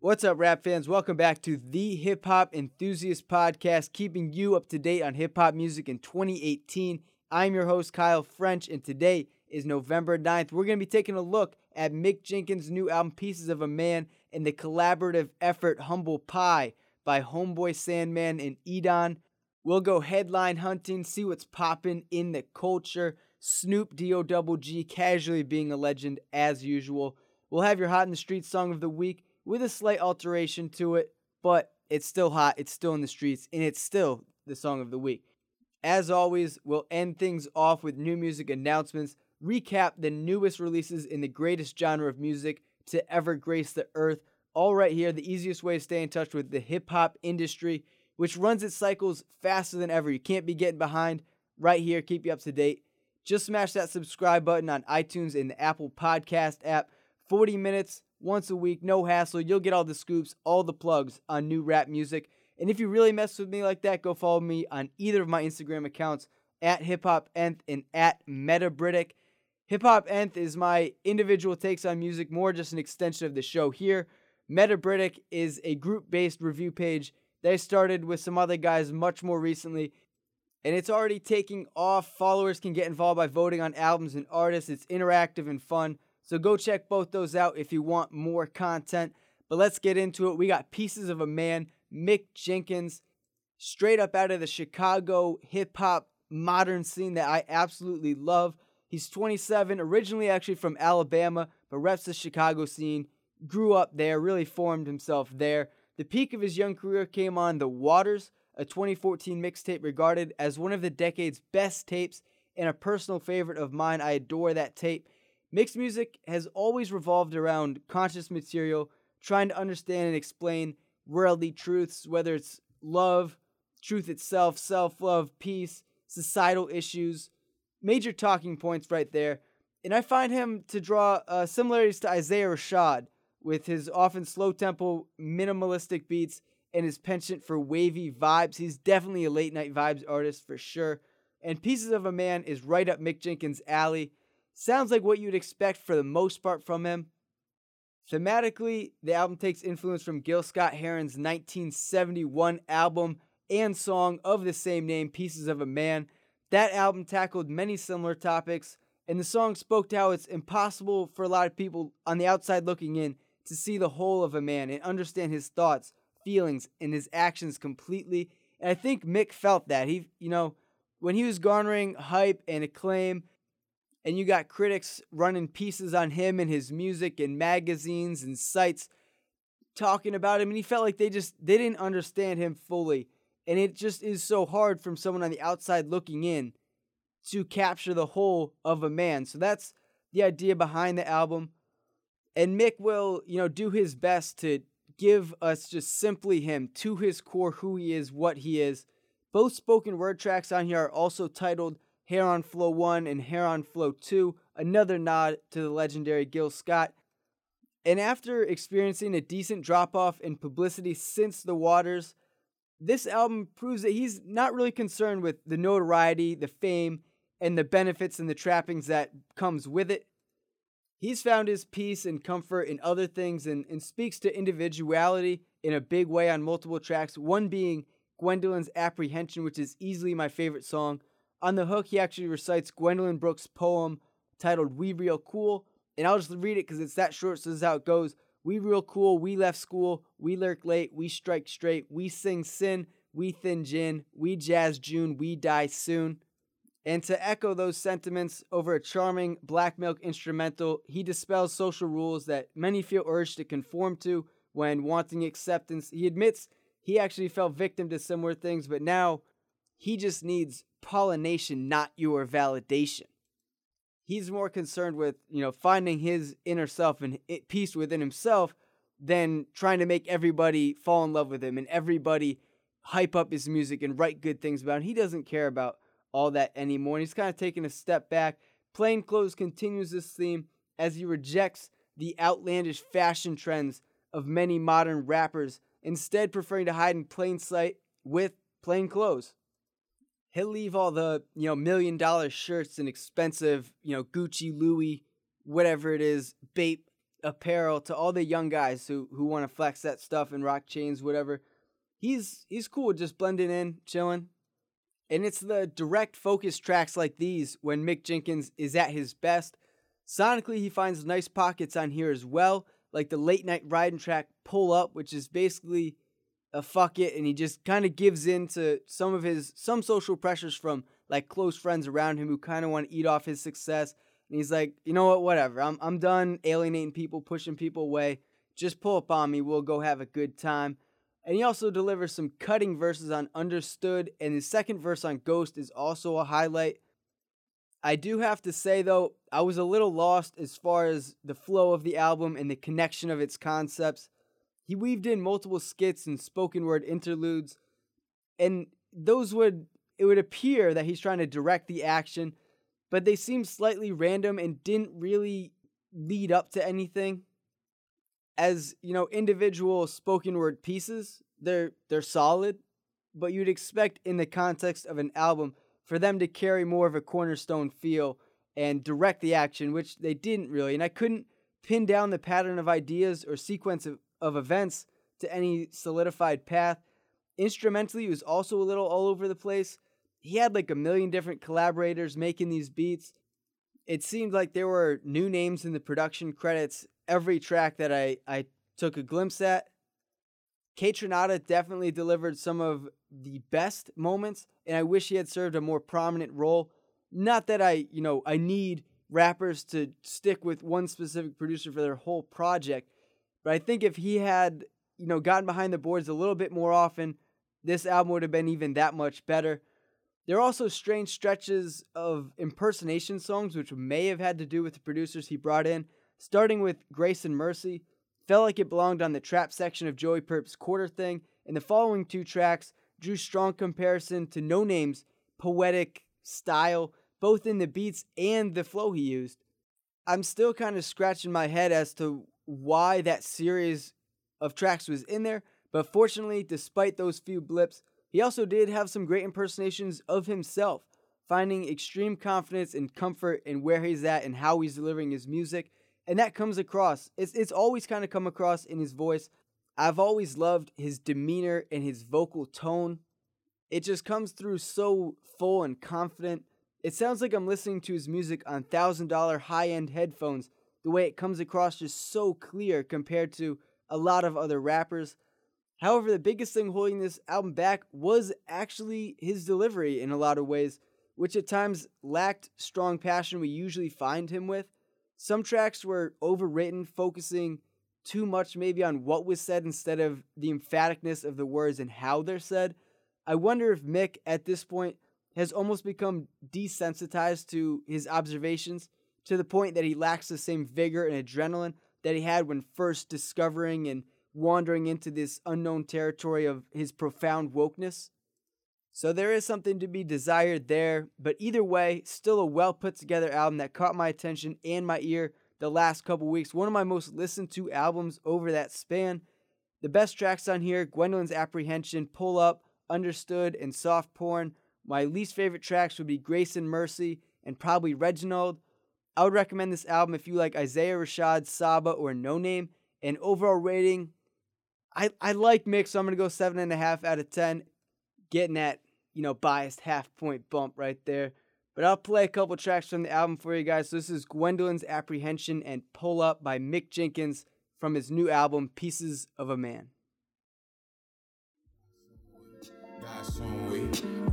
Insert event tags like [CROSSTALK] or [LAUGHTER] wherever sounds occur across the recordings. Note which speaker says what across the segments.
Speaker 1: What's up, rap fans? Welcome back to the Hip Hop Enthusiast Podcast, keeping you up to date on hip hop music in 2018. I'm your host, Kyle French, and today is November 9th. We're going to be taking a look at Mick Jenkins' new album, Pieces of a Man, and the collaborative effort, Humbl Pi, by Homeboy Sandman and Edan. We'll go headline hunting, see what's popping in the culture. Snoop D-O double G casually being a legend as usual. We'll have your Hot in the Street song of the week with a slight alteration to it, but it's still hot, it's still in the streets, and it's still the song of the week. As always, we'll end things off with new music announcements, recap the newest releases in the greatest genre of music to ever grace the earth, all right here, the easiest way to stay in touch with the hip hop industry, which runs its cycles faster than ever. You can't be getting behind right here, keep you up to date. Just smash that subscribe button on iTunes and the Apple Podcast app. 40 minutes once a week, no hassle. You'll get all the scoops, all the plugs on new rap music. And if you really mess with me like that, go follow me on either of my Instagram accounts at Hip Hop Nth and at Metabritic. Hip Hop Nth is my individual takes on music, more just an extension of the show here. Metabritic is a group based review page that I started with some other guys much more recently. And it's already taking off. Followers can get involved by voting on albums and artists. It's interactive and fun. So go check both those out if you want more content. But let's get into it. We got Pieces of a Man, Mick Jenkins, straight up out of the Chicago hip hop modern scene that I absolutely love. He's 27, originally actually from Alabama, but reps the Chicago scene. Grew up there, really formed himself there. The peak of his young career came on The Waters, a 2014 mixtape regarded as one of the decade's best tapes and a personal favorite of mine. I adore that tape. Mick's music has always revolved around conscious material, trying to understand and explain worldly truths, whether it's love, truth itself, self love, peace, societal issues, major talking points right there. And I find him to draw uh, similarities to Isaiah Rashad with his often slow tempo, minimalistic beats and his penchant for wavy vibes. He's definitely a late night vibes artist for sure. And Pieces of a Man is right up Mick Jenkins' alley. Sounds like what you'd expect for the most part from him. Thematically, the album takes influence from Gil Scott Heron's 1971 album and song of the same name, Pieces of a Man. That album tackled many similar topics, and the song spoke to how it's impossible for a lot of people on the outside looking in to see the whole of a man and understand his thoughts, feelings, and his actions completely. And I think Mick felt that. He, you know, when he was garnering hype and acclaim and you got critics running pieces on him and his music and magazines and sites talking about him and he felt like they just they didn't understand him fully. And it just is so hard from someone on the outside looking in to capture the whole of a man. So that's the idea behind the album. And mick will you know do his best to give us just simply him to his core who he is what he is. Both spoken word tracks on here are also titled Heron Flow 1 and Heron Flow 2, another nod to the legendary Gil Scott. And after experiencing a decent drop off in publicity since The Waters, this album proves that he's not really concerned with the notoriety, the fame, and the benefits and the trappings that comes with it. He's found his peace and comfort in other things and, and speaks to individuality in a big way on multiple tracks, one being Gwendolyn's Apprehension, which is easily my favorite song on the hook, he actually recites Gwendolyn Brooks' poem titled We Real Cool. And I'll just read it because it's that short, so this is how it goes. We real cool, we left school, we lurk late, we strike straight, we sing sin, we thin gin, we jazz June, we die soon. And to echo those sentiments over a charming black milk instrumental, he dispels social rules that many feel urged to conform to when wanting acceptance. He admits he actually fell victim to similar things, but now he just needs pollination, not your validation. He's more concerned with, you know, finding his inner self and peace within himself than trying to make everybody fall in love with him and everybody hype up his music and write good things about him. He doesn't care about all that anymore. And he's kind of taking a step back. Plain Clothes continues this theme as he rejects the outlandish fashion trends of many modern rappers, instead preferring to hide in plain sight with plain clothes he'll leave all the you know million dollar shirts and expensive you know Gucci, Louis, whatever it is, Bape apparel to all the young guys who who want to flex that stuff and rock chains, whatever. He's he's cool, just blending in, chilling. And it's the direct focus tracks like these when Mick Jenkins is at his best. Sonically, he finds nice pockets on here as well, like the late night riding track Pull Up, which is basically a fuck it, and he just kind of gives in to some of his some social pressures from like close friends around him who kind of want to eat off his success. And he's like, you know what, whatever. I'm I'm done alienating people, pushing people away. Just pull up on me. We'll go have a good time. And he also delivers some cutting verses on Understood, and his second verse on Ghost is also a highlight. I do have to say, though, I was a little lost as far as the flow of the album and the connection of its concepts. He weaved in multiple skits and spoken word interludes, and those would, it would appear that he's trying to direct the action, but they seemed slightly random and didn't really lead up to anything. As you know individual spoken word pieces they're they're solid but you'd expect in the context of an album for them to carry more of a cornerstone feel and direct the action which they didn't really and i couldn't pin down the pattern of ideas or sequence of, of events to any solidified path instrumentally it was also a little all over the place he had like a million different collaborators making these beats it seemed like there were new names in the production credits every track that I, I took a glimpse at. Kaytranada definitely delivered some of the best moments, and I wish he had served a more prominent role. Not that I, you know, I need rappers to stick with one specific producer for their whole project, but I think if he had, you know, gotten behind the boards a little bit more often, this album would have been even that much better. There are also strange stretches of impersonation songs, which may have had to do with the producers he brought in, starting with Grace and Mercy, felt like it belonged on the trap section of Joey Purp's Quarter Thing, and the following two tracks drew strong comparison to Noname's poetic style, both in the beats and the flow he used. I'm still kind of scratching my head as to why that series of tracks was in there, but fortunately, despite those few blips, he also did have some great impersonations of himself, finding extreme confidence and comfort in where he's at and how he's delivering his music, and that comes across. It's it's always kind of come across in his voice. I've always loved his demeanor and his vocal tone. It just comes through so full and confident. It sounds like I'm listening to his music on $1000 high-end headphones. The way it comes across just so clear compared to a lot of other rappers. However, the biggest thing holding this album back was actually his delivery in a lot of ways, which at times lacked strong passion we usually find him with. Some tracks were overwritten, focusing too much maybe on what was said instead of the emphaticness of the words and how they're said. I wonder if Mick at this point has almost become desensitized to his observations to the point that he lacks the same vigor and adrenaline that he had when first discovering and wandering into this unknown territory of his profound wokeness. So there is something to be desired there, but either way, still a well put together album that caught my attention and my ear the last couple weeks. One of my most listened to albums over that span. The best tracks on here Gwendolyn's Apprehension, Pull Up, Understood, and Soft Porn. My least favorite tracks would be Grace and Mercy and probably Reginald. I would recommend this album if you like Isaiah Rashad, Saba, or Noname. And overall rating, I, I like Mick, so I'm to go 7.5 out of 10. Getting that you know, biased half point bump right there. But I'll play a couple tracks from the album for you guys. So this is Gwendolyn's Apprehension and Pull Up by Mick Jenkins from his new album, Pieces of a Man.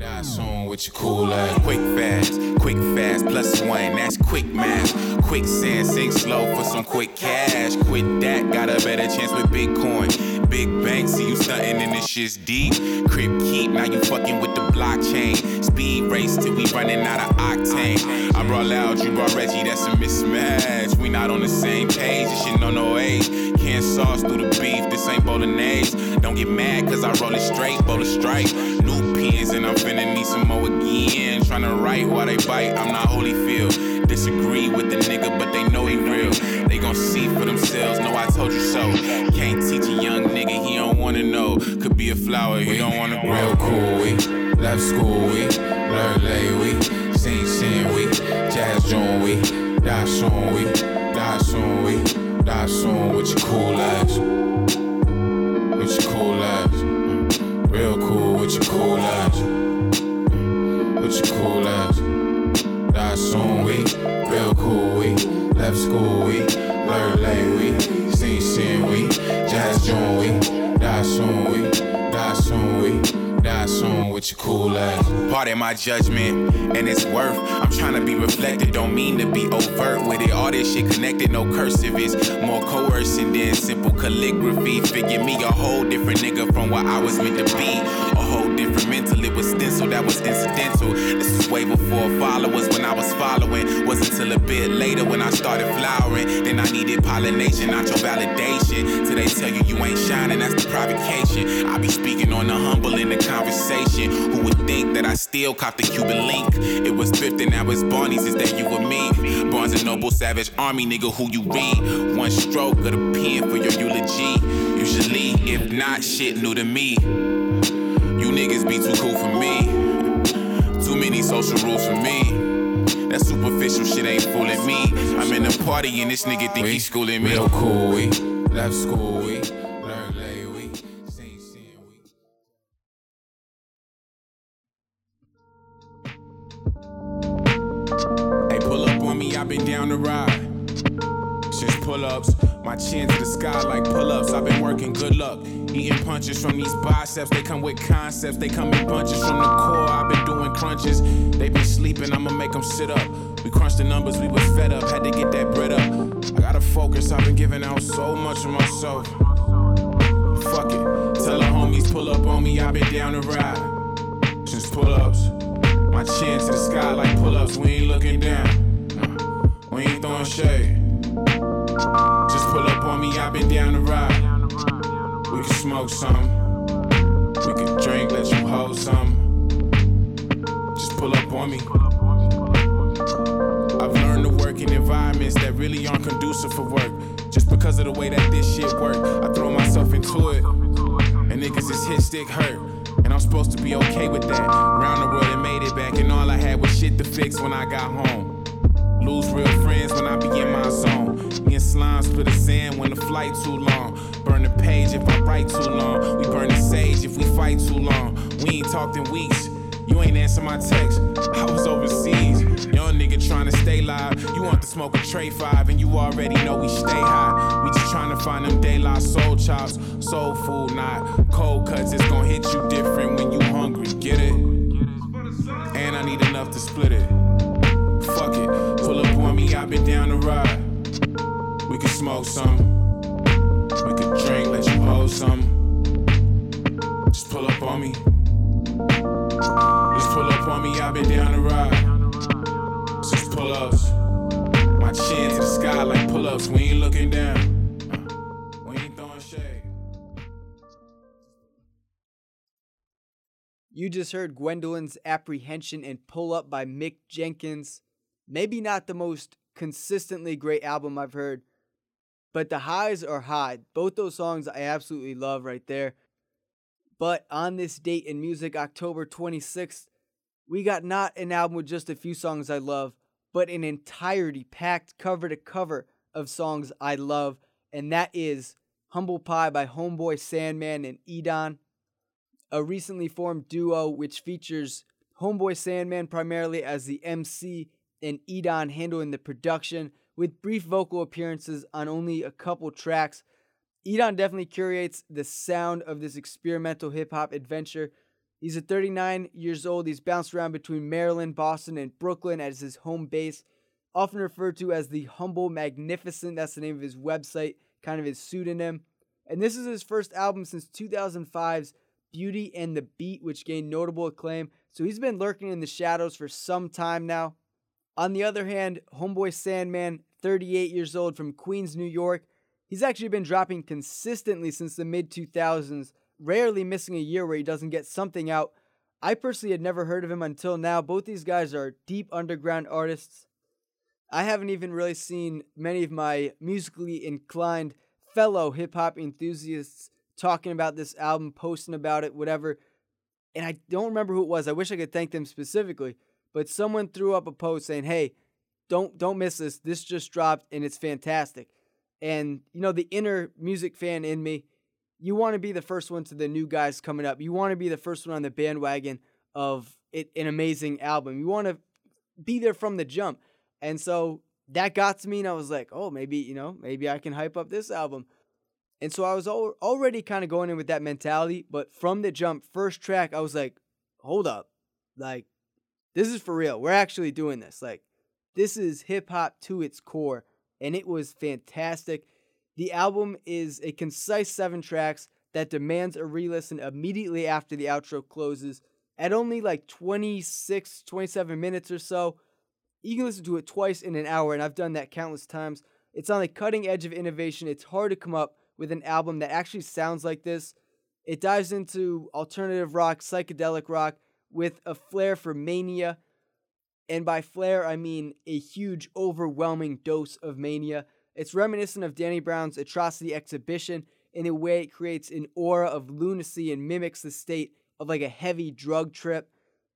Speaker 1: Die soon with your cool ass. Quick fast, quick fast, plus one, that's quick math. Quicksand, sink slow for some quick cash. Quit that, got a better chance with Bitcoin. Big bang, see you stunting and this shit's deep. Crib keep, now you fucking with the blockchain. Speed race till we running out of octane. I brought loud, you brought Reggie, that's a mismatch. We not on the same page, this shit no no age. Can't sauce through the beef, this ain't bolognese. Don't get mad, cause I roll it straight, bowl of strike. New pins, and I'm finna need some more again. Tryna write while they bite, I'm not Holyfield. Disagree with the nigga, but they know he real. They gon' see for themselves, know I told you so. Can't teach a young nigga, he don't wanna know. Could be a flower, he don't wanna grow. Real cool, we left school, we learn late, we sing, sing, we jazz joint, we die soon, we die soon, we
Speaker 2: Die soon with your cool ass. With your cool ass. With your cool ass. Die soon we. Real cool we. Left school we. Learn late we. Sing sin we. Jazz June we. Die soon we. Die soon we die soon with your cool ass. Pardon my judgment, and it's worth. I'm trying to be reflected, don't mean to be overt with it. All this shit connected, no cursive is more coercive than simple calligraphy. Figure me a whole different nigga from what I was meant to be. Different mental, it was stencil, that was incidental. This is way before followers when I was following. Was until a bit later when I started flowering. Then I needed pollination, not your validation. Till they tell you you ain't shining, that's the provocation. I be speaking on the humble in the conversation. Who would think that I still caught the Cuban link? It was thrifting, now it's Barney's, is that you or me? Barnes and Noble, Savage Army, nigga, who you read? One stroke of the pen for your eulogy. Usually, if not, shit new to me. Niggas be too cool for me. Too many social rules for me. That superficial shit ain't fooling me. I'm in a party and this nigga think he's schooling me. Real cool, we left school, we. Learn late, we same sin, we. Hey, pull up on me, I've been down the ride. Since pull ups, my chin to the sky like pull ups. I've been working, good luck. Eating punches from these biceps, they come with concepts. They come in bunches from the core. I've been doing crunches. They been sleeping, I'ma make them sit up. We crunched the numbers, we was fed up, had to get that bread up. I gotta focus, I've been giving out so much of myself. Fuck it, tell the homies pull up on me, I've been down the ride. Since pull ups, my chin to the sky like pull ups, we ain't looking down. We ain't throwing shade. Just pull up on me, I've been down the ride. Can smoke some. We can drink, let you hold some. Just pull up on me. I've learned to work in environments that really aren't conducive for work. Just because of the way that this shit work, I throw myself into it. And niggas is hit stick hurt. And I'm supposed to be okay with that. Round the world and made it back, and all I had was shit to fix when I got home. Lose real friends when I be in my zone. Me and slime split the sand when the flight too long. Burn the page if I write too long. We burn the sage if we fight too long. We ain't talked in weeks. You ain't answer my text. I was overseas. Young nigga trying to stay live. You want to smoke a tray five, and you already know we stay high. We just trying to find them daylight soul chops. Soul food, not cold cuts. It's gonna hit you different when you hungry. Get it? And I need enough to split it. Fuck it Twill up on me, I've been down the ride. We can smoke some. We can drink, let you hold some. Just pull up on me. Just pull up on me, I've been down the ride. Just pull ups. My chin to the sky like pull ups. We ain't looking down.
Speaker 1: You just heard Gwendolyn's Apprehension and Pull Up by Mick Jenkins. Maybe not the most consistently great album I've heard, but the highs are high. Both those songs I absolutely love right there. But on this date in music, October 26th, we got not an album with just a few songs I love, but an entirety packed cover to cover of songs I love, and that is Humbl Pi by Homeboy Sandman and Edan, a recently formed duo which features Homeboy Sandman primarily as the MC and Edan handling the production with brief vocal appearances on only a couple tracks. Edan definitely curates the sound of this experimental hip hop adventure. He's a 39 years old. He's bounced around between Maryland, Boston, and Brooklyn as his home base, often referred to as the Humble Magnificent. That's the name of his website, kind of his pseudonym. And this is his first album since 2005's Beauty and the Beat, which gained notable acclaim. So he's been lurking in the shadows for some time now. On the other hand, Homeboy Sandman, 38 years old from Queens, New York, he's actually been dropping consistently since the mid 2000s, rarely missing a year where he doesn't get something out. I personally had never heard of him until now. Both these guys are deep underground artists. I haven't even really seen many of my musically inclined fellow hip hop enthusiasts talking about this album, posting about it, whatever. And I don't remember who it was. I wish I could thank them specifically but someone threw up a post saying, "Hey, don't don't miss this. This just dropped and it's fantastic." And, you know, the inner music fan in me, you want to be the first one to the new guys coming up. You want to be the first one on the bandwagon of it, an amazing album. You want to be there from the jump. And so that got to me, and I was like, oh, maybe, you know, maybe I can hype up this album. And so I was al- already kind of going in with that mentality. But from the jump, first track, I was like, hold up. Like, this is for real. We're actually doing this. Like, this is hip hop to its core. And it was fantastic. The album is a concise seven tracks that demands a re listen immediately after the outro closes. At only like 26, 27 minutes or so, you can listen to it twice in an hour, and I've done that countless times. It's on the cutting edge of innovation. It's hard to come up with an album that actually sounds like this. It dives into alternative rock, psychedelic rock, with a flair for mania. And by flair, I mean a huge, overwhelming dose of mania. It's reminiscent of Danny Brown's Atrocity Exhibition in a way it creates an aura of lunacy and mimics the state of like a heavy drug trip.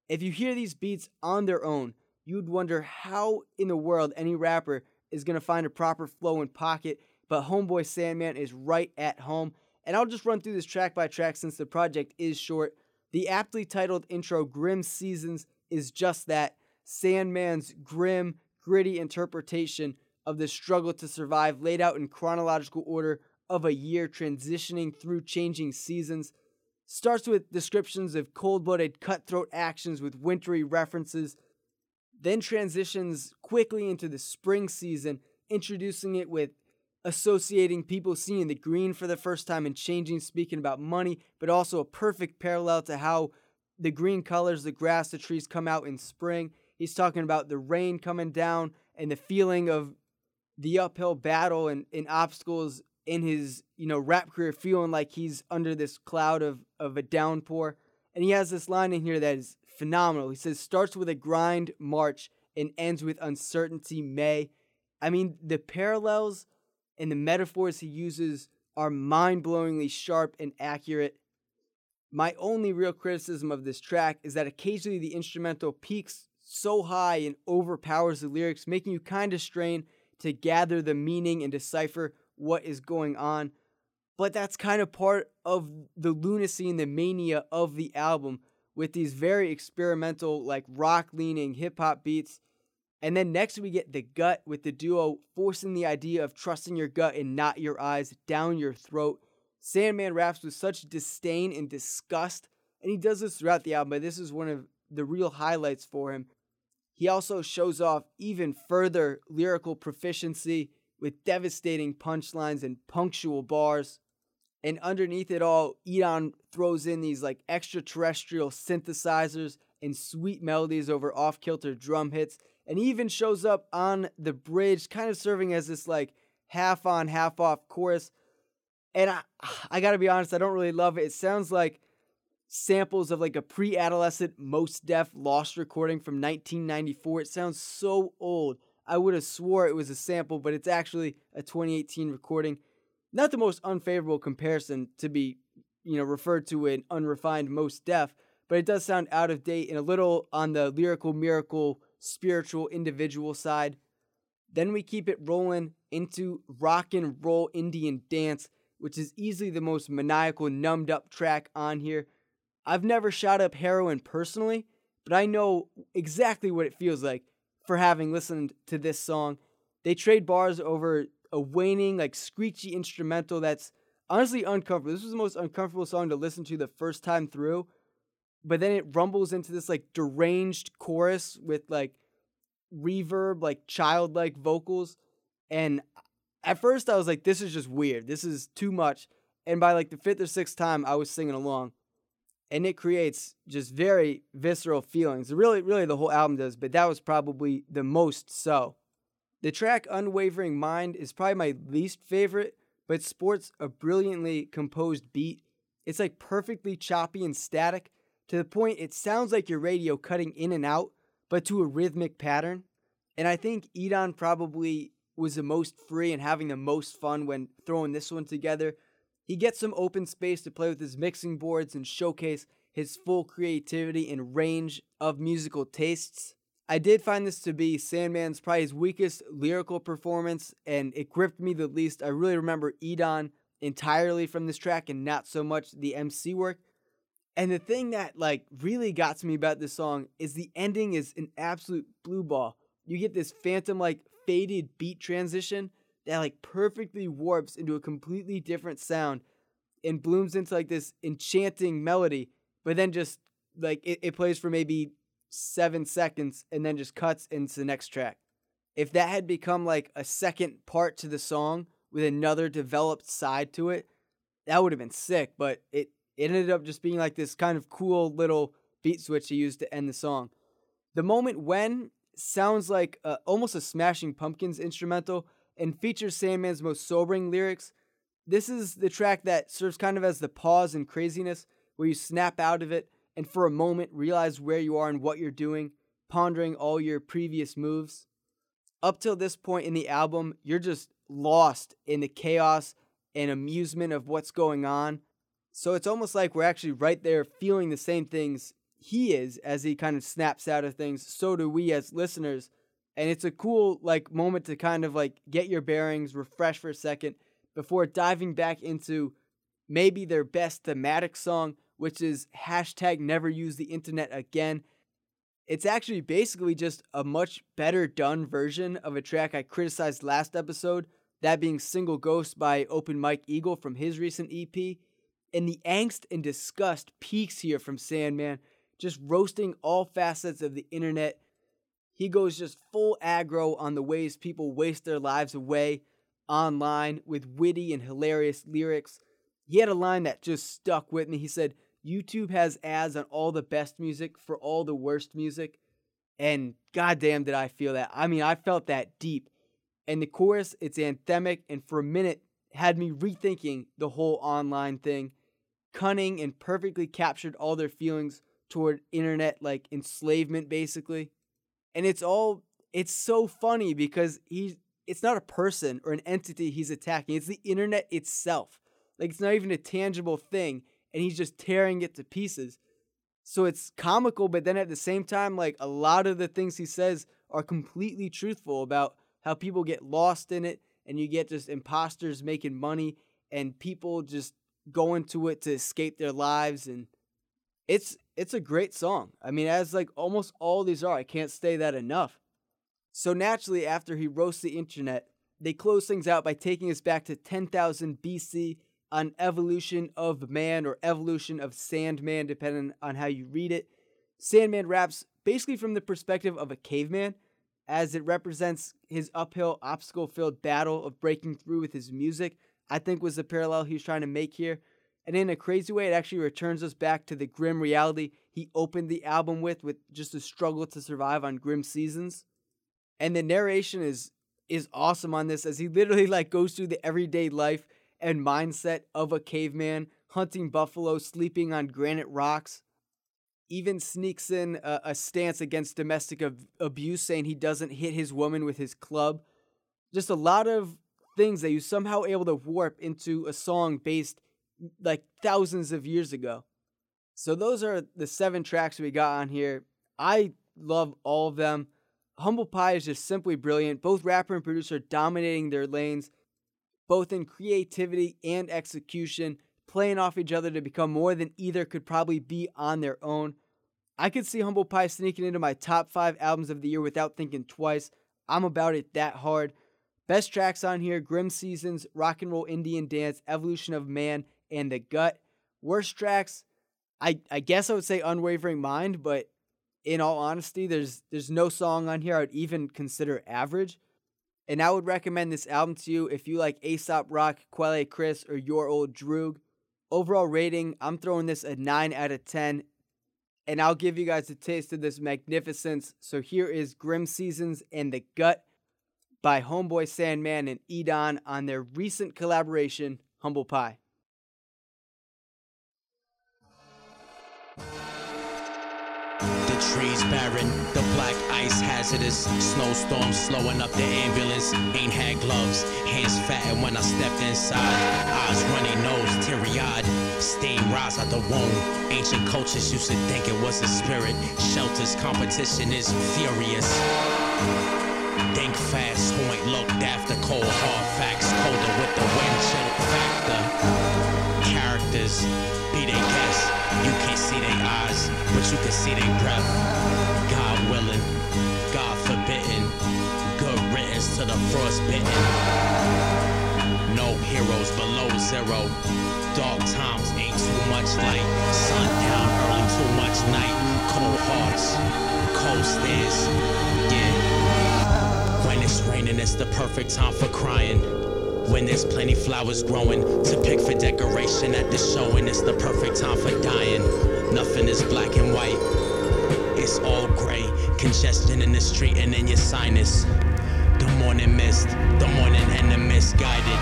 Speaker 1: If you hear these beats on their own, you'd wonder how in the world any rapper is going to find a proper flow and pocket, but Homeboy Sandman is right at home. And I'll just run through this track by track since the project is short. The aptly titled intro, Grim Seasons, is just that Sandman's grim, gritty interpretation of the struggle to survive, laid out in chronological order of a year transitioning through changing seasons. Starts with descriptions of cold blooded, cutthroat actions with wintry references then transitions quickly into the spring season, introducing it with associating people seeing the green for the first time and changing, speaking about money, but also a perfect parallel to how the green colors, the grass, the trees come out in spring. He's talking about the rain coming down and the feeling of the uphill battle and, and obstacles in his, you know, rap career, feeling like he's under this cloud of, of a downpour. And he has this line in here that is phenomenal. He says starts with a grind March and ends with uncertainty May. I mean, the parallels and the metaphors he uses are mind blowingly sharp and accurate. My only real criticism of this track is that occasionally the instrumental peaks so high and overpowers the lyrics, making you kind of strain to gather the meaning and decipher what is going on. But that's kind of part of the lunacy and the mania of the album with these very experimental, like rock leaning hip hop beats. And then next we get the gut with the duo forcing the idea of trusting your gut and not your eyes down your throat. Sandman raps with such disdain and disgust, and he does this throughout the album, but this is one of the real highlights for him. He also shows off even further lyrical proficiency with devastating punchlines and punctual bars. And underneath it all, Edan throws in these like extraterrestrial synthesizers and sweet melodies over off kilter drum hits. And he even shows up on the bridge, kind of serving as this like half on, half off chorus. And I, I gotta be honest, I don't really love it. It sounds like samples of like a pre adolescent Mos Def lost recording from 1994. It sounds so old. I would have swore it was a sample, but it's actually a 2018 recording not the most unfavorable comparison to be, you know, referred to an unrefined Mos Def, but it does sound out of date and a little on the lyrical miracle, spiritual individual side. Then we keep it rolling into rock and roll Indian dance, which is easily the most maniacal, numbed up track on here. I've never shot up heroin personally, but I know exactly what it feels like for having listened to this song. They trade bars over a waning, like screechy instrumental that's honestly uncomfortable. This was the most uncomfortable song to listen to the first time through. But then it rumbles into this like deranged chorus with like reverb, like childlike vocals. And at first I was like, this is just weird. This is too much. And by like the fifth or sixth time, I was singing along. And it creates just very visceral feelings. Really, really, the whole album does, but that was probably the most so. The track Unwavering Mind is probably my least favorite, but sports a brilliantly composed beat. It's like perfectly choppy and static to the point it sounds like your radio cutting in and out, but to a rhythmic pattern. And I think Edan probably was the most free and having the most fun when throwing this one together. He gets some open space to play with his mixing boards and showcase his full creativity and range of musical tastes. I did find this to be Sandman's probably his weakest lyrical performance, and it gripped me the least. I really remember Edan entirely from this track and not so much the MC work. And the thing that like really got to me about this song is the ending is an absolute blue ball. You get this phantom like faded beat transition that like perfectly warps into a completely different sound and blooms into like this enchanting melody, but then just like it, it plays for maybe seven seconds and then just cuts into the next track. If that had become like a second part to the song with another developed side to it, that would have been sick. But it, it ended up just being like this kind of cool little beat switch he used to end the song. The moment when sounds like uh, almost a Smashing Pumpkins instrumental and features Sandman's most sobering lyrics. This is the track that serves kind of as the pause in craziness where you snap out of it and for a moment realize where you are and what you're doing, pondering all your previous moves. Up till this point in the album, you're just lost in the chaos and amusement of what's going on. So it's almost like we're actually right there feeling the same things he is as he kind of snaps out of things. So do we as listeners. And it's a cool like moment to kind of like get your bearings, refresh for a second before diving back into maybe their best thematic song, which is hashtag never use the internet again. It's actually basically just a much better done version of a track I criticized last episode, that being Single Ghost by Open Mike Eagle from his recent EP. And the angst and disgust peaks here from Sandman, just roasting all facets of the internet. He goes just full aggro on the ways people waste their lives away online with witty and hilarious lyrics. He had a line that just stuck with me. He said, YouTube has ads on all the best music for all the worst music. And goddamn, did I feel that. I mean, I felt that deep. And the chorus, it's anthemic, and for a minute had me rethinking the whole online thing. Cunning and perfectly captured all their feelings toward internet like enslavement, basically. And it's all, it's so funny because he's, it's not a person or an entity he's attacking, it's the internet itself. Like, it's not even a tangible thing and he's just tearing it to pieces. So it's comical, but then at the same time, like a lot of the things he says are completely truthful about how people get lost in it and you get just imposters making money and people just go into it to escape their lives and it's it's a great song. I mean, as like almost all these are, I can't say that enough. So naturally, after he roasts the internet, they close things out by taking us back to 10,000 BC on evolution of man or evolution of Sandman, depending on how you read it. Sandman raps basically from the perspective of a caveman, as it represents his uphill, obstacle filled battle of breaking through with his music, I think was the parallel he was trying to make here. And in a crazy way, it actually returns us back to the grim reality he opened the album with, with just a struggle to survive on grim seasons. And the narration is is awesome on this as he literally like goes through the everyday life and mindset of a caveman, hunting buffalo, sleeping on granite rocks. Even sneaks in a, a stance against domestic ab- abuse, saying he doesn't hit his woman with his club. Just a lot of things that you somehow able to warp into a song based like thousands of years ago. So those are the seven tracks we got on here. I love all of them. Humbl Pi is just simply brilliant. Both rapper and producer dominating their lanes both in creativity and execution, playing off each other to become more than either could probably be on their own. I could see Humbl Pi sneaking into my top five albums of the year without thinking twice. I'm about it that hard. Best tracks on here Grim Seasons, Rock and Roll Indian Dance, Evolution of Man, and The Gut. Worst tracks, I, I guess I would say Unwavering Mind, but in all honesty, there's there's no song on here I would even consider average. And I would recommend this album to you if you like Aesop Rock, Quelle Chris, or Your Old Droog. Overall rating, I'm throwing this a 9 out of 10. And I'll give you guys a taste of this magnificence. So here is Grim Seasons and The Gut by Homeboy Sandman and Edan on their recent collaboration, Humbl Pi.
Speaker 3: The trees barren, the black ice hazardous. Snowstorms slowing up the ambulance. Ain't had gloves, hands fattened when I stepped inside. Eyes runny, nose teary eyed. seen rise out the womb. Ancient cultures used to think it was a spirit. Shelters, competition is furious. Think fast, who ain't looked after cold hard facts, colder with the wind chill factor. Characters, be they guess. You can't see their eyes, but you can see their breath. God willing, God forbidden. Good riddance to the frostbitten. No heroes below zero. Dark times ain't too much light. Sundown early, too much night. Cold hearts, cold stares. Yeah. It's raining, it's the perfect time for crying. When there's plenty flowers growing to pick for decoration at the show, and it's the perfect time for dying. Nothing is black and white. It's all gray, congestion in the street and in your sinus. The morning mist, the morning and the misguided.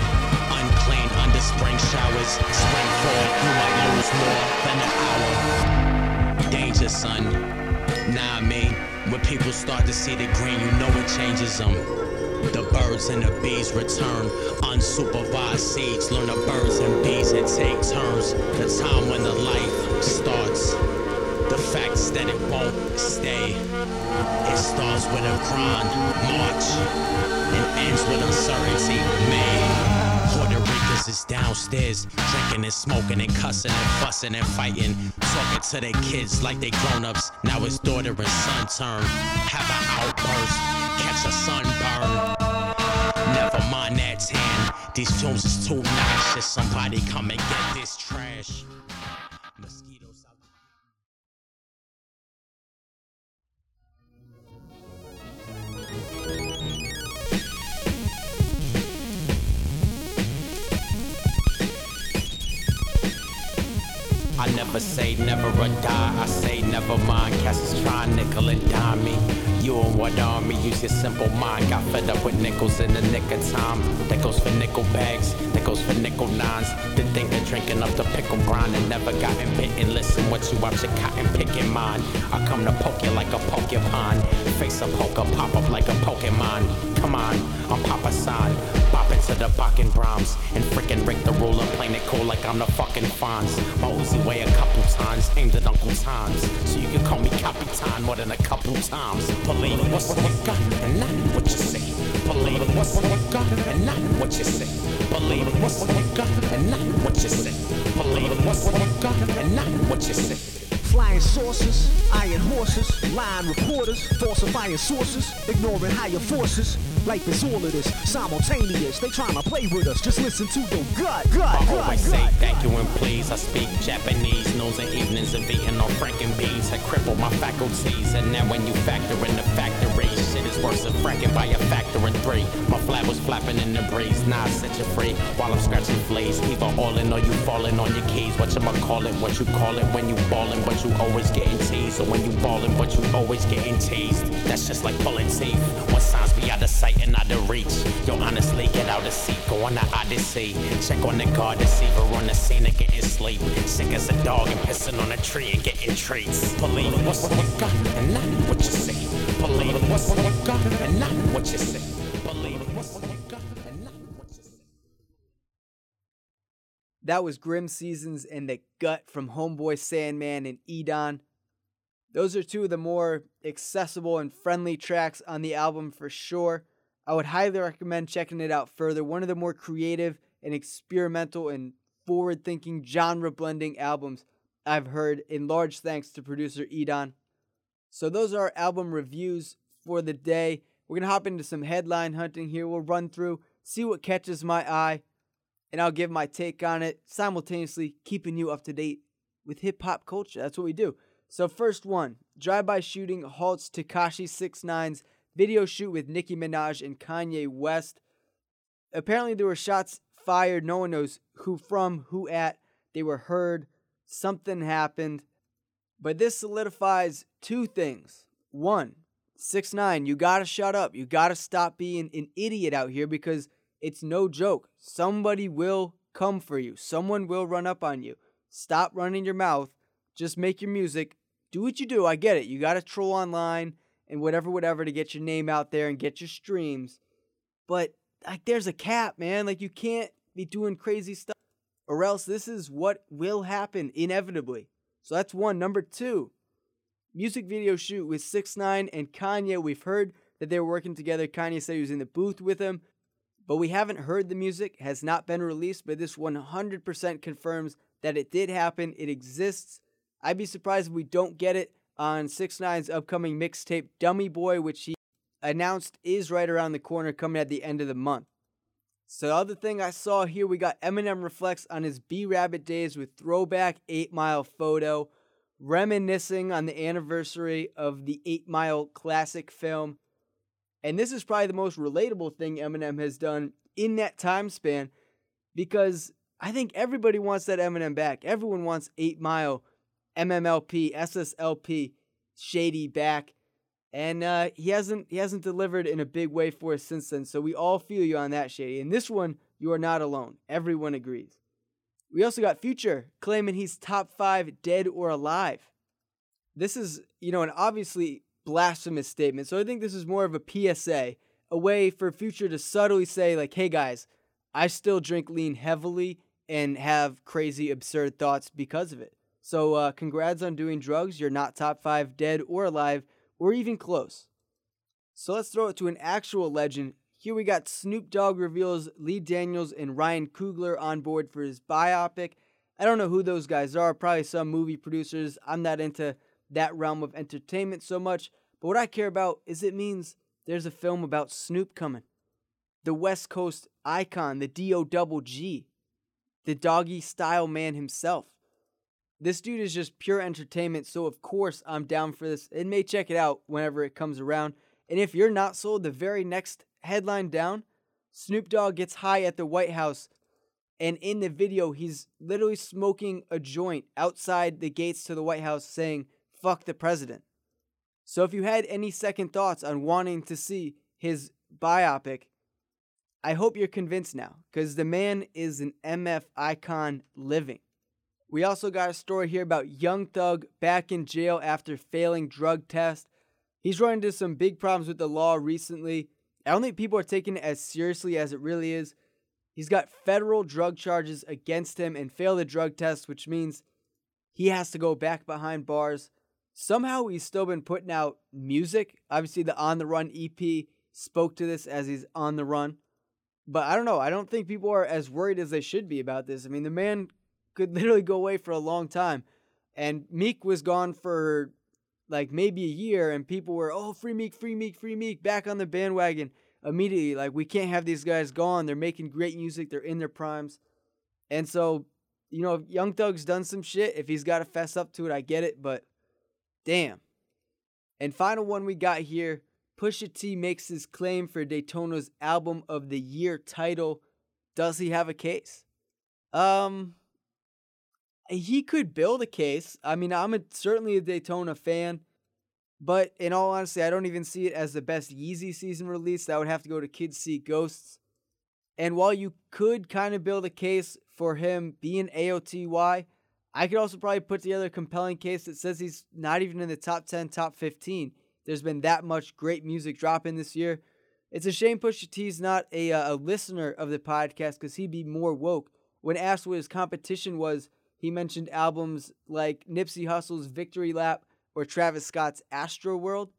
Speaker 3: Unclean under spring showers. Spring forward, you might lose more than an hour. Danger, son. Nah, mean, when people start to see the green, you know it changes them. The birds and the bees return. Unsupervised seeds learn the birds and bees and take turns. The time when the life starts. The fact's that it won't stay. It starts with a grind, march, and ends with uncertainty. May is downstairs, drinking and smoking and cussing and fussing and fighting, talking to their kids like they grown-ups. Now it's daughter and son turn. Have an outburst, catch a sunburn. Never mind that tan. These fumes is too noxious. Somebody come and get this trash. I never say never or die. I say never mind. Cats is trying nickel and dime me. You and what army? Use your simple mind. Got fed up with nickels in the nick of time. That goes for nickel bags. That goes for nickel nines. Didn't think of drinking up the pickle grind and never got gotten bitten. Listen, what you out your cotton picking mine. I come to poke you like a porcupine. Face a poker, pop up like a Pokemon. Come on, I'm Papa San. Bop into the Bakken Brahms. And frickin' break the ruler, playing it cool like I'm the fucking Fonz. My Uzi weigh a couple tons, aimed at Uncle Tom's. So you can call me Capitan more than a couple times. Believe what's what got and not what you say. Believe what's what got and not what you say. Believe what's what got and not what you say. Believe what's what got and not what you say.
Speaker 4: Flying saucers, iron horses, lying reporters, falsifying sources, ignoring higher forces. Life is all of this, simultaneous. They tryna play with us. Just listen to your gut, gut,
Speaker 3: I
Speaker 4: gut,
Speaker 3: always say
Speaker 4: gut.
Speaker 3: thank you and please. I speak Japanese. Knows and evenings of eating on Franken beans had crippled my faculties. And now when you factor in the is worse than fracking by a factor in three. My flag was flapping in the breeze. Now I set you free while I'm scratching fleas. Either all in or you falling on your keys. What you call it? What you call it when you ballin', but you always getting teased. Or when you ballin', but you always getting teased. That's just like pulling teeth. When signs be out of sight and out of reach. Yo, honestly, get out of seat. Go on the odyssey. Check on the guard, deceiver on the scene and getting sleep. Sick as a dog and pissing on a tree and getting treats. Believe what's what you got and not what you say. Believe what you got and not what you say. Believe what you got and not what you say.
Speaker 1: That was Grim Seasons and the Gut from Homeboy Sandman and Edan. Those are two of the more accessible and friendly tracks on the album for sure. I would highly recommend checking it out further. One of the more creative and experimental and forward thinking genre blending albums I've heard, in large thanks to producer Edan. So, those are our album reviews for the day. We're going to hop into some headline hunting here. We'll run through, see what catches my eye, and I'll give my take on it, simultaneously keeping you up to date with hip hop culture. That's what we do. So, first one drive by shooting halts Tekashi 69's video shoot with Nicki Minaj and Kanye West. Apparently, there were shots fired. No one knows who from, who at. They were heard. Something happened. But this solidifies two things. One, six nine, you gotta shut up. You gotta stop being an idiot out here because it's no joke. Somebody will come for you, someone will run up on you. Stop running your mouth. Just make your music. Do what you do. I get it. You gotta troll online and whatever, whatever to get your name out there and get your streams. But like, there's a cap, man. Like, you can't be doing crazy stuff. or else this is what will happen inevitably. So that's one. Number two, music video shoot with 6 9 and Kanye. We've heard that they were working together. Kanye said he was in the booth with him, but we haven't heard the music, has not been released, but this 100% confirms that it did happen. It exists. I'd be surprised if we don't get it on 6 Nine's upcoming mixtape Dummy Boy, which he announced is right around the corner coming at the end of the month. So the other thing I saw here, we got Eminem reflects on his B Rabbit days with throwback 8 Mile photo, reminiscing on the anniversary of the 8 Mile classic film. And this is probably the most relatable thing Eminem has done in that time span because I think everybody wants that Eminem back. Everyone wants 8 Mile, MMLP, SSLP, Shady back. And uh, he hasn't he hasn't delivered in a big way for us since then. So we all feel you on that, Shady. And this one, you are not alone. Everyone agrees. We also got Future claiming he's top five dead or alive. This is, you know, an obviously blasphemous statement. So I think this is more of a PSA, a way for Future to subtly say, like, hey guys, I still drink lean heavily and have crazy, absurd thoughts because of it. So uh, congrats on doing drugs. You're not top five dead or alive or even close. So let's throw it to an actual legend. Here we got Snoop Dogg reveals Lee Daniels and Ryan Coogler on board for his biopic. I don't know who those guys are, probably some movie producers. I'm not into that realm of entertainment so much, but what I care about is it means there's a film about Snoop coming. The West Coast icon, the D O double G, the doggy style man himself. This dude is just pure entertainment, so of course I'm down for this and may check it out whenever it comes around. And if you're not sold, the very next headline down Snoop Dogg gets high at the White House, and in the video, he's literally smoking a joint outside the gates to the White House saying, fuck the president. So if you had any second thoughts on wanting to see his biopic, I hope you're convinced now, because the man is an MF icon living. We also got a story here about Young Thug back in jail after failing drug test. He's run into some big problems with the law recently. I don't think people are taking it as seriously as it really is. He's got federal drug charges against him and failed a drug test, which means he has to go back behind bars. Somehow he's still been putting out music. Obviously, the On the Run EP spoke to this as he's on the run. But I don't know. I don't think people are as worried as they should be about this. I mean, the man could [LAUGHS] literally go away for a long time. And Meek was gone for like maybe a year, and people were, oh, free Meek, free Meek, free Meek, back on the bandwagon immediately. Like, we can't have these guys gone. They're making great music, they're in their primes. And so, you know, Young Thug's done some shit, if he's got to fess up to it, I get it, but damn. And final one we got here Pusha T makes his claim for Daytona's Album of the Year title. Does he have a case? Um, he could build a case. I mean, I'm a, certainly a Daytona fan, but in all honesty, I don't even see it as the best Yeezy season release. That would have to go to Kids See Ghosts. And while you could kind of build a case for him being AOTY, I could also probably put together a compelling case that says he's not even in the top 10, top 15. There's been that much great music dropping this year. It's a shame Pusha T's not a, uh, a listener of the podcast because he'd be more woke. When asked what his competition was, he mentioned albums like Nipsey Hussle's Victory Lap or Travis Scott's Astroworld.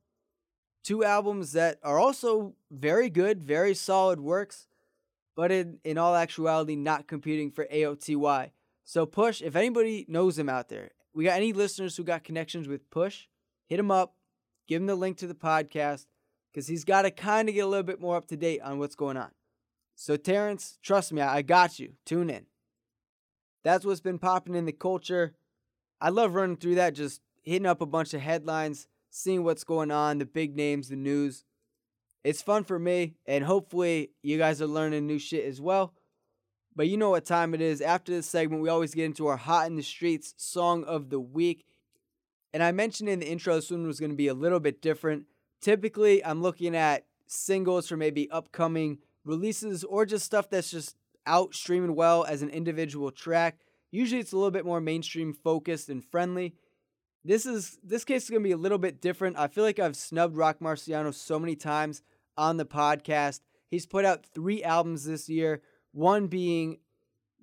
Speaker 1: Two albums that are also very good, very solid works, but in, in all actuality, not competing for AOTY. So, Push, if anybody knows him out there, we got any listeners who got connections with Push, hit him up, give him the link to the podcast, because he's got to kind of get a little bit more up to date on what's going on. So, Terrence, trust me, I got you. Tune in. That's what's been popping in the culture. I love running through that, just hitting up a bunch of headlines, seeing what's going on, the big names, the news. It's fun for me, and hopefully, you guys are learning new shit as well. But you know what time it is. After this segment, we always get into our Hot in the Streets song of the week. And I mentioned in the intro, this one was going to be a little bit different. Typically, I'm looking at singles for maybe upcoming releases or just stuff that's just out streaming well as an individual track. Usually it's a little bit more mainstream focused and friendly. This is this case is gonna be a little bit different. I feel like I've snubbed Roc Marciano so many times on the podcast. He's put out three albums this year, one being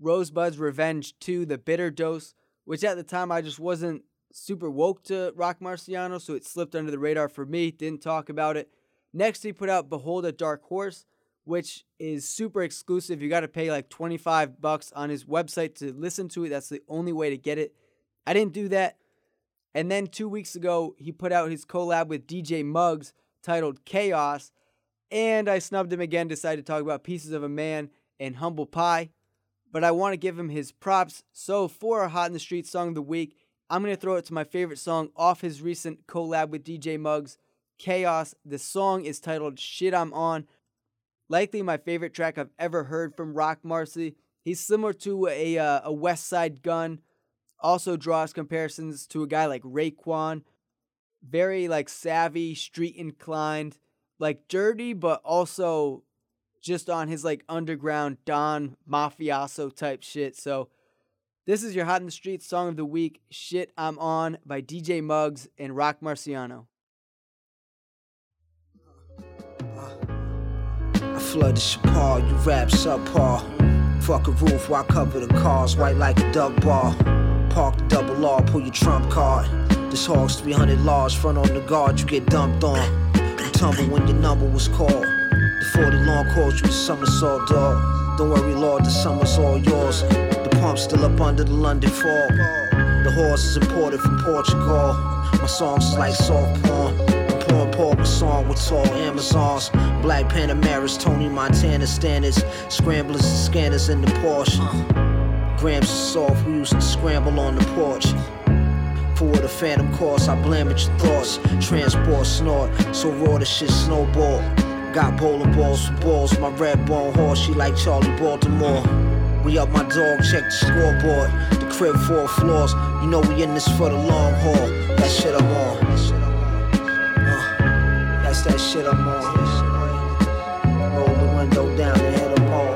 Speaker 1: Rosebud's Revenge 2, The Bitter Dose, which at the time I just wasn't super woke to Roc Marciano, so it slipped under the radar for me. Didn't talk about it. Next, he put out Behold a Dark Horse, which is super exclusive. You got to pay like 25 bucks on his website to listen to it. That's the only way to get it. I didn't do that. And then two weeks ago, he put out his collab with DJ Muggs titled Chaos. And I snubbed him again, decided to talk about Pieces of a Man and Humbl Pi. But I want to give him his props. So for a Hot in the Street song of the week, I'm going to throw it to my favorite song off his recent collab with DJ Muggs, Chaos. The song is titled Shit I'm On. Likely my favorite track I've ever heard from Roc Marcy. He's similar to a, uh, a Westside Gunn. Also draws comparisons to a guy like Raekwon. Very like savvy, street inclined, like dirty, but also just on his like underground Don mafioso type shit. So this is your Hot in the Streets song of the week, Shit I'm On by DJ Muggs and Roc Marciano.
Speaker 5: Flood the Chapar, you rap subpar. Fuck a roof why cover the cars, white like a duck bar. Park double R, pull your trump card. This hog's 300 large, front on the guard, you get dumped on. You tumble when your number was called. The 40 long calls you the somersault dog. Don't worry, Lord, the summer's all yours. The pump's still up under the London fog. The horse is imported from Portugal. My songs is like soft porn. A song with tall Amazons. Black Panameras, Tony Montana standards. Scramblers and scanners in the Porsche. Grams of soft, we used to scramble on the porch. For the phantom course, I blame at your thoughts. Transport snort, so raw the shit snowball. Got bowling balls for balls, my red bone horse, she like Charlie Baltimore. We up my dog, check the scoreboard. The crib four floors, you know we in this for the long haul. That shit I'm on. Shit I'm on. Roll the window down and hit 'em all.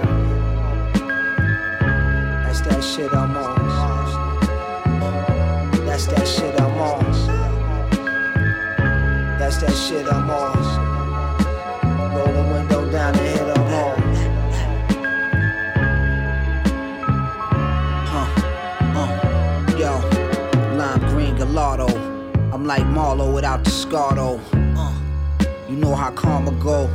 Speaker 5: That's that shit I'm on. That's that shit I'm on. That's that shit I'm on. Roll the window down and hit all. Huh, uh, yo, lime green gelato. I'm like Marlo without the. Uh, you know how karma go.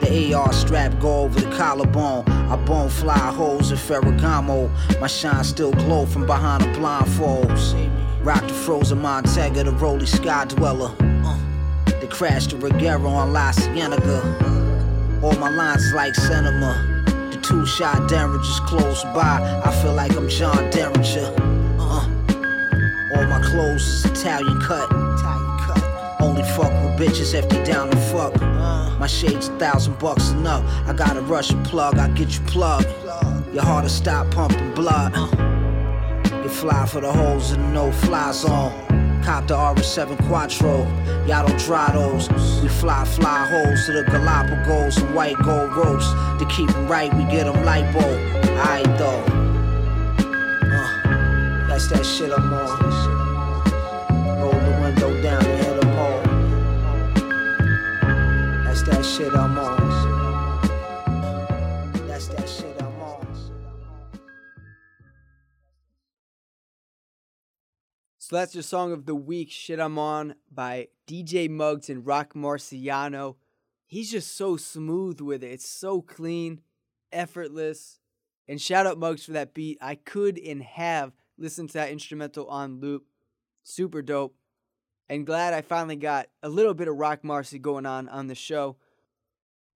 Speaker 5: The AR strap go over the collarbone. I bone fly holes in Ferragamo. My shine still glow from behind the blindfolds. Rock the frozen Montega, the Rolly Sky Dweller. Uh, they crashed the Regero on La Cienega. All my lines like cinema. The two shot Derringer's close by. I feel like I'm John Derringer. Uh, all my clothes is Italian cut. Only fuck with bitches if they down to fuck. My shades a thousand bucks enough. I gotta a Russian plug, I get you plugged. Your heart to stop pumping blood. You fly for the holes in the no fly zone. Cop the RS7 Quattro. Y'all don't try those. We fly, fly holes to the Galapagos and white gold ropes. To keep 'em right, we get 'em lipo. Aight though. Uh, that's that shit I'm on. Shit I'm on. That's that shit I'm on.
Speaker 1: So that's your song of the week, Shit I'm On by DJ Muggs and Roc Marciano. He's just so smooth with it. It's so clean, effortless. And shout out Muggs for that beat. I could and have listened to that instrumental on loop. Super dope. And glad I finally got a little bit of Roc Marcy going on on the show.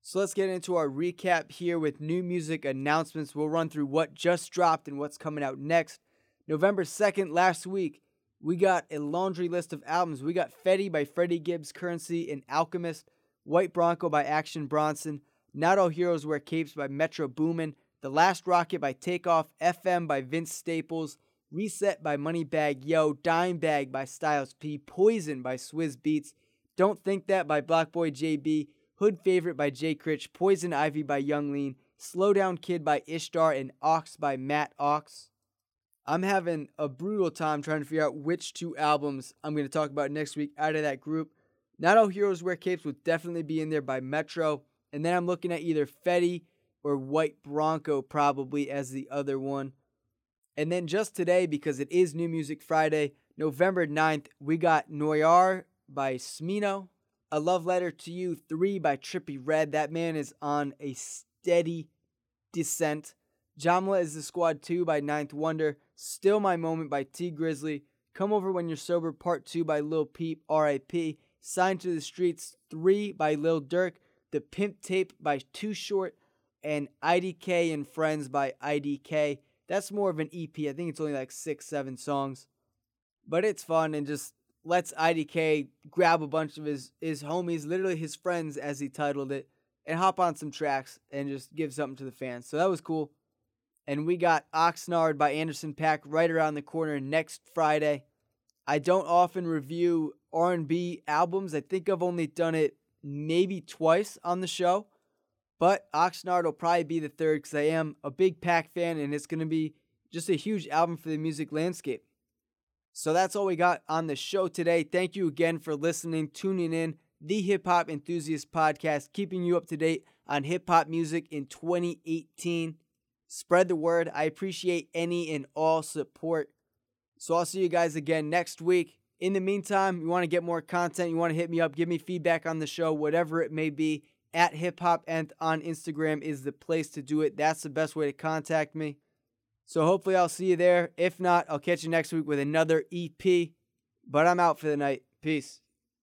Speaker 1: So let's get into our recap here with new music announcements. We'll run through what just dropped and what's coming out next. November 2nd, last week, we got a laundry list of albums. We got Fetti by Freddie Gibbs Curren$y and Alchemist, White Bronco by Action Bronson, Not All Heroes Wear Capes by Metro Boomin, The Last Rocket by Takeoff, FM by Vince Staples, Reset by Moneybag Yo, Dime Bag by Styles P, Poison by Swizz Beatz, Don't Think That by BlocBoy JB, Hood Favorite by Jay Critch, Poison Ivy by Yung Lean, Slow Down Kid by Ishtar, and Ox by Matt Ox. I'm having a brutal time trying to figure out which two albums I'm going to talk about next week out of that group. Not All Heroes Wear Capes would definitely be in there by Metro. And then I'm looking at either Fetti or White Bronco probably as the other one. And then just today, because it is New Music Friday, November 9th, we got Noir by Smino, A Love Letter to You 3 by Trippie Redd. That man is on a steady descent. Jamla is the Squad 2 by Ninth Wonder, Still My Moment by Tee Grizzley. Come Over When You're Sober Part 2 by Lil Peep, RIP, Signed to the Streets 3 by Lil Durk, The Pimp Tape by Too Short, and IDK and Friends by IDK. That's more of an EP. I think it's only like six, seven songs. But it's fun and just lets IDK grab a bunch of his, his homies, literally his friends, as he titled it, and hop on some tracks and just give something to the fans. So that was cool. And we got Oxnard by Anderson .Paak right around the corner next Friday. I don't often review R&B albums. I think I've only done it maybe twice on the show. But Oxnard will probably be the third because I am a big .Paak fan and it's going to be just a huge album for the music landscape. So that's all we got on the show today. Thank you again for listening, tuning in. The Hip Hop Enthusiast Podcast, keeping you up to date on hip hop music in 2018. Spread the word. I appreciate any and all support. So I'll see you guys again next week. In the meantime, you want to get more content, you want to hit me up, give me feedback on the show, whatever it may be at hip hop and on Instagram is the place to do it. That's the best way to contact me. So hopefully I'll see you there. If not, I'll catch you next week with another EP. But I'm out for the night. Peace.